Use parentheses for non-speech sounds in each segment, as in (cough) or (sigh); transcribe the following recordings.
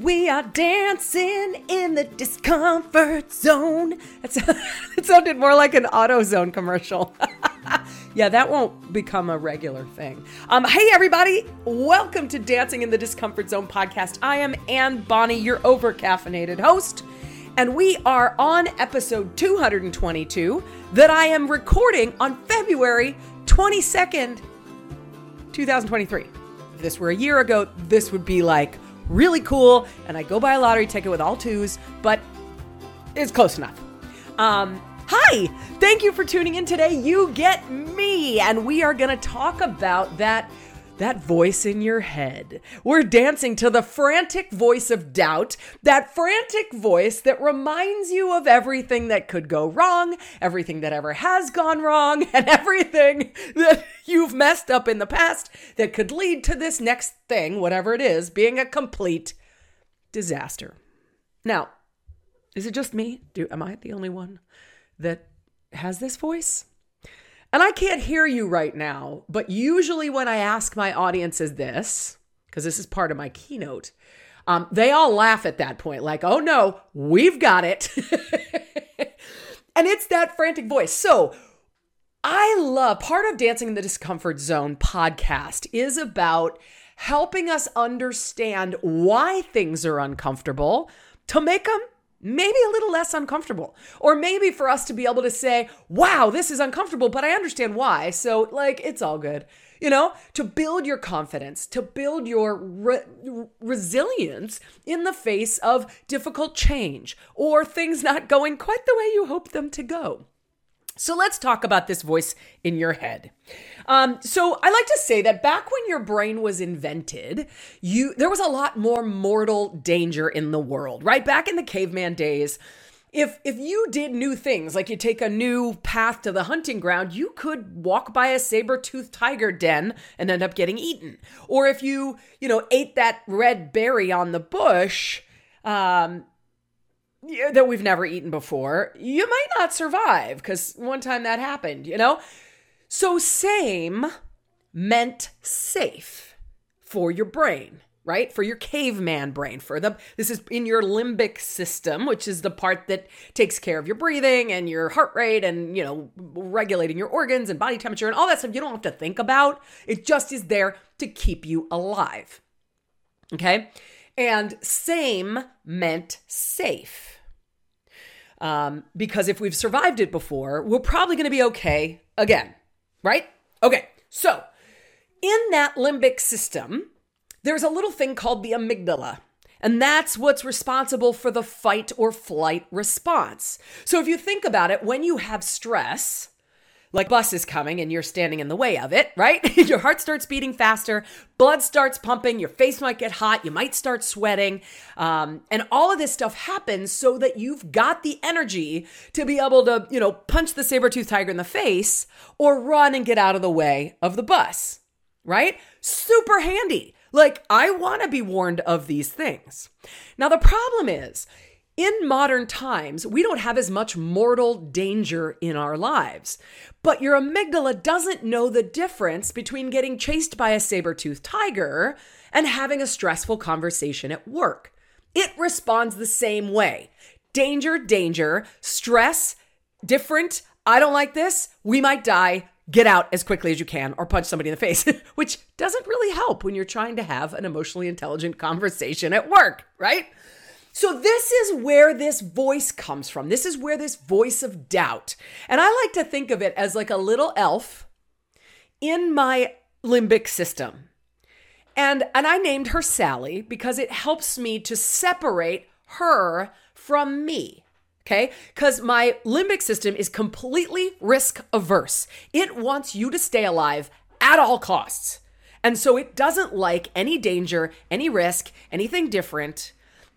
We are dancing in the discomfort zone. That's, (laughs) it sounded more like an AutoZone commercial. (laughs) yeah, that won't become a regular thing. Um, hey, everybody, welcome to Dancing in the Discomfort Zone podcast. I am Anne Bonney, your over caffeinated host, and we are on episode 222 that I am recording on February 22nd, 2023. If this were a year ago, this would be like, really cool, and I go buy a lottery ticket with all twos, but it's close enough. Um, hi, thank you for tuning in today. You get me, and we are going to talk about that that voice in your head. We're dancing to the frantic voice of doubt, that frantic voice that reminds you of everything that could go wrong, everything that ever has gone wrong, (laughs) and everything that you've messed up in the past that could lead to this next thing, whatever it is, being a complete disaster. Now, is it just me? Do am I the only one that has this voice? And I can't hear you right now, but usually when I ask my audiences this, because this is part of my keynote, um, they all laugh at that point, like, oh no, we've got it. (laughs) and it's that frantic voice. So I love part of Dancing in the Discomfort Zone podcast is about helping us understand why things are uncomfortable to make them maybe a little less uncomfortable. Or maybe for us to be able to say, wow, this is uncomfortable, but I understand why. So, like, it's all good. You know, to build your confidence, to build your re- resilience in the face of difficult change or things not going quite the way you hope them to go. So let's talk about this voice in your head. Um, so I like to say that back when your brain was invented, you there was a lot more mortal danger in the world, right? Back in the caveman days, if if you did new things, like you take a new path to the hunting ground, you could walk by a saber-toothed tiger den and end up getting eaten. Or if you, you know, ate that red berry on the bush, um, that we've never eaten before, you might not survive because one time that happened, you know? So, same meant safe for your brain, right? For your caveman brain, for the, this is in your limbic system, which is the part that takes care of your breathing and your heart rate and, you know, regulating your organs and body temperature and all that stuff you don't have to think about. It just is there to keep you alive. Okay? And same meant safe. Um, because if we've survived it before, we're probably going to be okay again, right? Okay, so in that limbic system, there's a little thing called the amygdala. And that's what's responsible for the fight or flight response. So if you think about it, when you have stress, like bus is coming and you're standing in the way of it, right? (laughs) your heart starts beating faster, blood starts pumping, your face might get hot, you might start sweating. Um, and all of this stuff happens so that you've got the energy to be able to, you know, punch the saber tooth tiger in the face or run and get out of the way of the bus, right? Super handy. Like, I want to be warned of these things. Now, the problem is, in modern times, we don't have as much mortal danger in our lives. But your amygdala doesn't know the difference between getting chased by a saber toothed tiger and having a stressful conversation at work. It responds the same way danger, danger, stress, different. I don't like this. We might die. Get out as quickly as you can or punch somebody in the face, (laughs) which doesn't really help when you're trying to have an emotionally intelligent conversation at work, right? So, this is where this voice comes from. This is where this voice of doubt. And I like to think of it as like a little elf in my limbic system. And, and I named her Sally because it helps me to separate her from me. Okay? Because my limbic system is completely risk averse. It wants you to stay alive at all costs. And so it doesn't like any danger, any risk, anything different.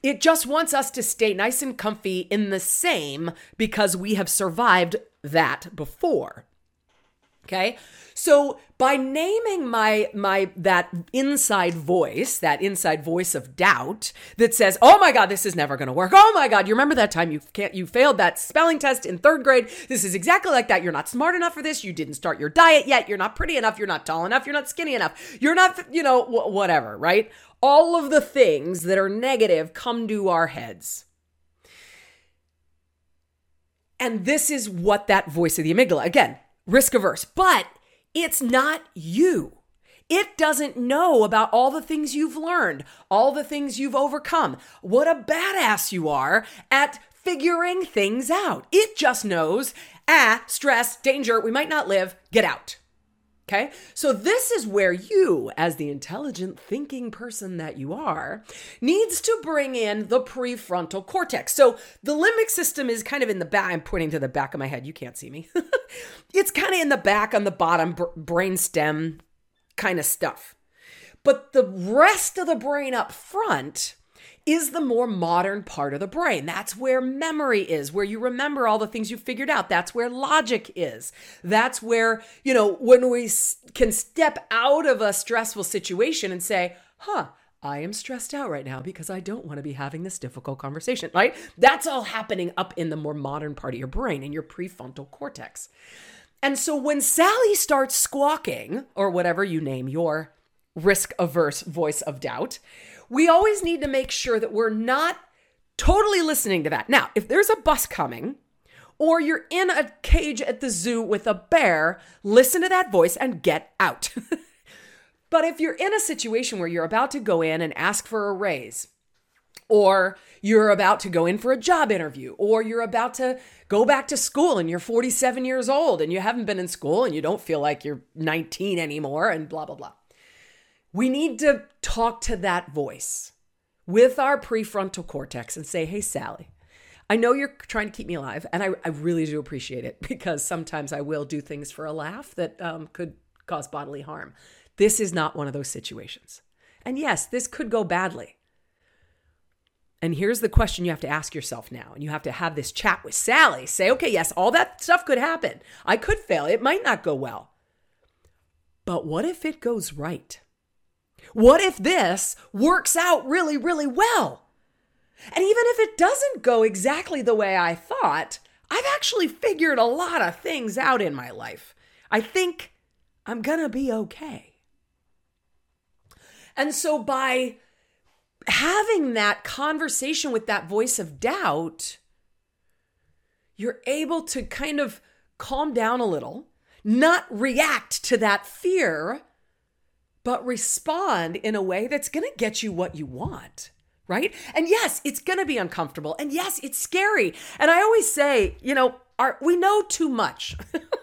It just wants us to stay nice and comfy in the same because we have survived that before. Okay? So by naming my my that inside voice, that inside voice of doubt that says, "Oh my god, this is never going to work. Oh my god, you remember that time you can't you failed that spelling test in 3rd grade? This is exactly like that. You're not smart enough for this. You didn't start your diet yet. You're not pretty enough. You're not tall enough. You're not skinny enough. You're not, you know, wh- whatever, right? All of the things that are negative come to our heads. And this is what that voice of the amygdala, again, risk averse, but it's not you. It doesn't know about all the things you've learned, all the things you've overcome, what a badass you are at figuring things out. It just knows, ah, stress, danger, we might not live, get out. Okay. So this is where you, as the intelligent thinking person that you are, needs to bring in the prefrontal cortex. So the limbic system is kind of in the back. I'm pointing to the back of my head. You can't see me. (laughs) it's kind of in the back on the bottom br- brain stem kind of stuff. But the rest of the brain up front is the more modern part of the brain. That's where memory is, where you remember all the things you figured out. That's where logic is. That's where, you know, when we can step out of a stressful situation and say, huh, I am stressed out right now because I don't want to be having this difficult conversation, right? That's all happening up in the more modern part of your brain, in your prefrontal cortex. And so when Sally starts squawking, or whatever you name your risk averse voice of doubt, we always need to make sure that we're not totally listening to that. Now, if there's a bus coming, or you're in a cage at the zoo with a bear, listen to that voice and get out. (laughs) but if you're in a situation where you're about to go in and ask for a raise, or you're about to go in for a job interview, or you're about to go back to school and you're 47 years old and you haven't been in school and you don't feel like you're 19 anymore, and blah, blah, blah. We need to talk to that voice with our prefrontal cortex and say, hey, Sally, I know you're trying to keep me alive, and I, I really do appreciate it (laughs) because sometimes I will do things for a laugh that um, could cause bodily harm. This is not one of those situations. And yes, this could go badly. And here's the question you have to ask yourself now. And you have to have this chat with Sally. Say, okay, yes, all that stuff could happen. I could fail. It might not go well. But what if it goes right? What if this works out really, really well? And even if it doesn't go exactly the way I thought, I've actually figured a lot of things out in my life. I think I'm to be okay. And so by having that conversation with that voice of doubt, you're able to kind of calm down a little, not react to that fear, but respond in a way that's going to get you what you want. Right. And yes, it's going to be uncomfortable. And yes, it's scary. And I always say, you know, our, we know too much.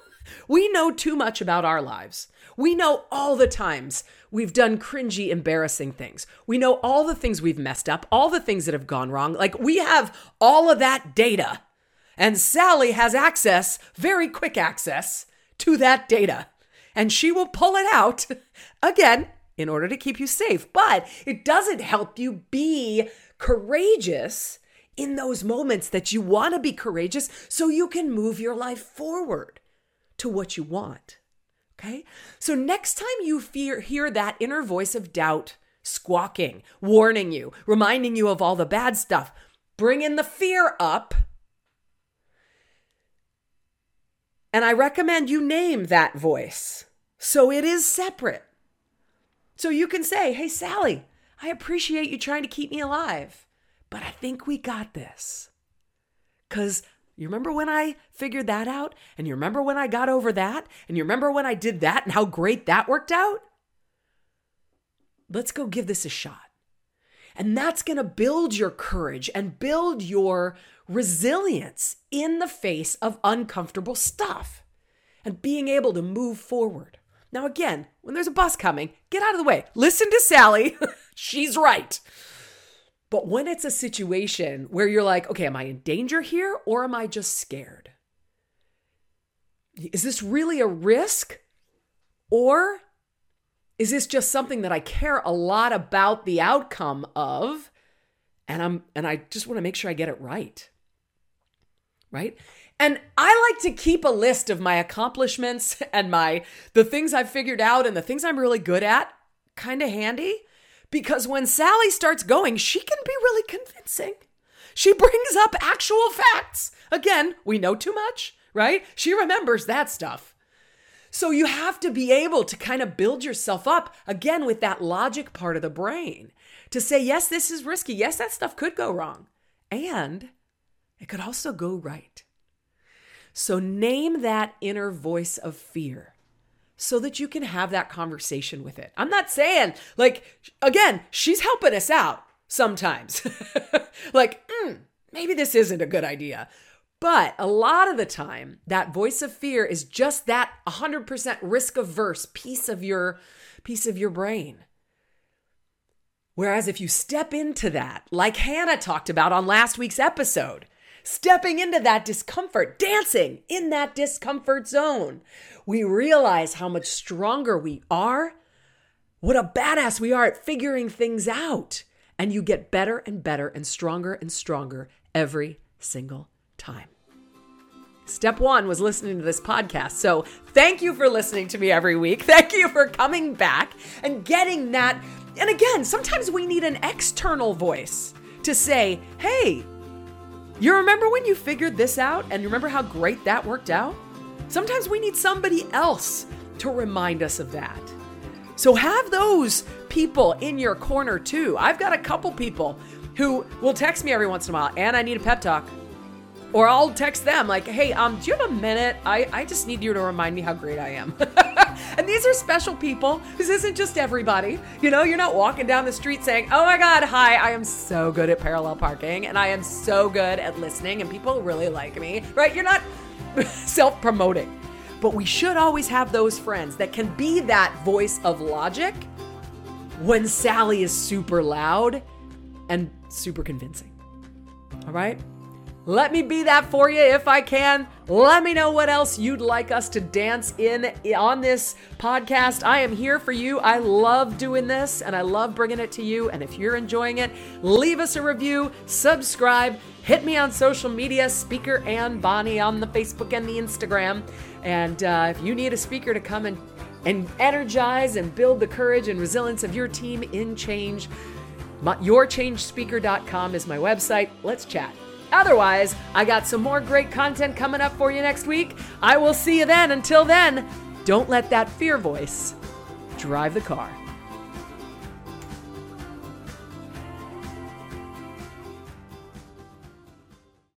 (laughs) we know too much about our lives. We know all the times we've done cringy, embarrassing things. We know all the things we've messed up, all the things that have gone wrong. Like we have all of that data. And Sally has access, very quick access to that data and she will pull it out (laughs) again in order to keep you safe. But it doesn't help you be courageous in those moments that you want to be courageous so you can move your life forward to what you want. Okay? So next time you fear, hear that inner voice of doubt squawking, warning you, reminding you of all the bad stuff, bring in the fear up And I recommend you name that voice so it is separate. So you can say, Hey, Sally, I appreciate you trying to keep me alive, but I think we got this. Because you remember when I figured that out? And you remember when I got over that? And you remember when I did that and how great that worked out? Let's go give this a shot. And that's going to build your courage and build your resilience in the face of uncomfortable stuff and being able to move forward. Now, again, when there's a bus coming, get out of the way. Listen to Sally. (laughs) She's right. But when it's a situation where you're like, okay, am I in danger here or am I just scared? Is this really a risk? Or is this just something that I care a lot about the outcome of and I'm and I just want to make sure I get it right? right? And I like to keep a list of my accomplishments (laughs) and my the things I've figured out and the things I'm really good at kind of handy because when Sally starts going, she can be really convincing. She brings up actual facts. Again, we know too much, right? She remembers that stuff. So you have to be able to kind of build yourself up again with that logic part of the brain to say, yes, this is risky. Yes, that stuff could go wrong. And it could also go right. So name that inner voice of fear so that you can have that conversation with it. I'm not saying, like, again, she's helping us out sometimes. (laughs) like, mm, maybe this isn't a good idea. But a lot of the time, that voice of fear is just that 100% risk averse piece of your piece of your brain. Whereas if you step into that, like Hannah talked about on last week's episode, stepping into that discomfort, dancing in that discomfort zone, we realize how much stronger we are, what a badass we are at figuring things out. And you get better and better and stronger and stronger every single time. Step one was listening to this podcast. So thank you for listening to me every week. (laughs) Thank you for coming back and getting that. And again, sometimes we need an external voice to say, hey, you remember when you figured this out and remember how great that worked out? Sometimes we need somebody else to remind us of that. So have those people in your corner too. I've got a couple people who will text me every once in a while, and I need a pep talk. Or I'll text them like, hey, um, do you have a minute? I, I just need you to remind me how great I am. (laughs) and these are special people. This isn't just everybody. You know, you're not walking down the street saying, oh my God, hi, I am so good at parallel parking and I am so good at listening and people really like me, right? You're not (laughs) self promoting. But we should always have those friends that can be that voice of logic when Sally is super loud and super convincing. All right? Let me be that for you if I can. Let me know what else you'd like us to dance in on this podcast. I am here for you. I love doing this and I love bringing it to you. And if you're enjoying it, leave us a review, subscribe, hit me on social media, Speaker Anne Bonney on the Facebook and the Instagram. And uh, if you need a speaker to come and, and energize and build the courage and resilience of your team in change, my, yourchangespeaker.com is my website. Let's chat. Otherwise, I got some more great content coming up for you next week. I will see you then. Until then, don't let that fear voice drive the car.